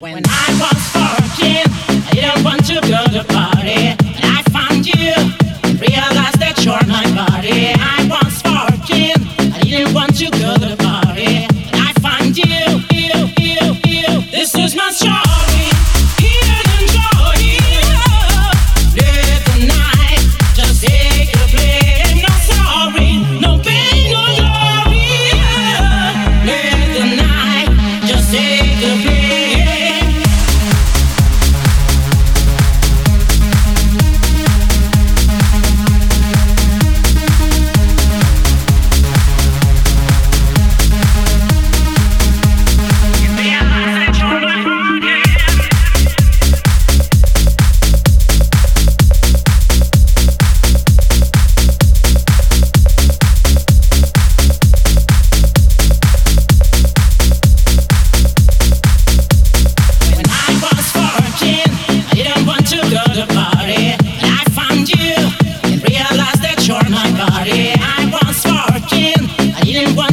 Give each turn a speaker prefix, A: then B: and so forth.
A: When I was 14, I didn't want to go to party.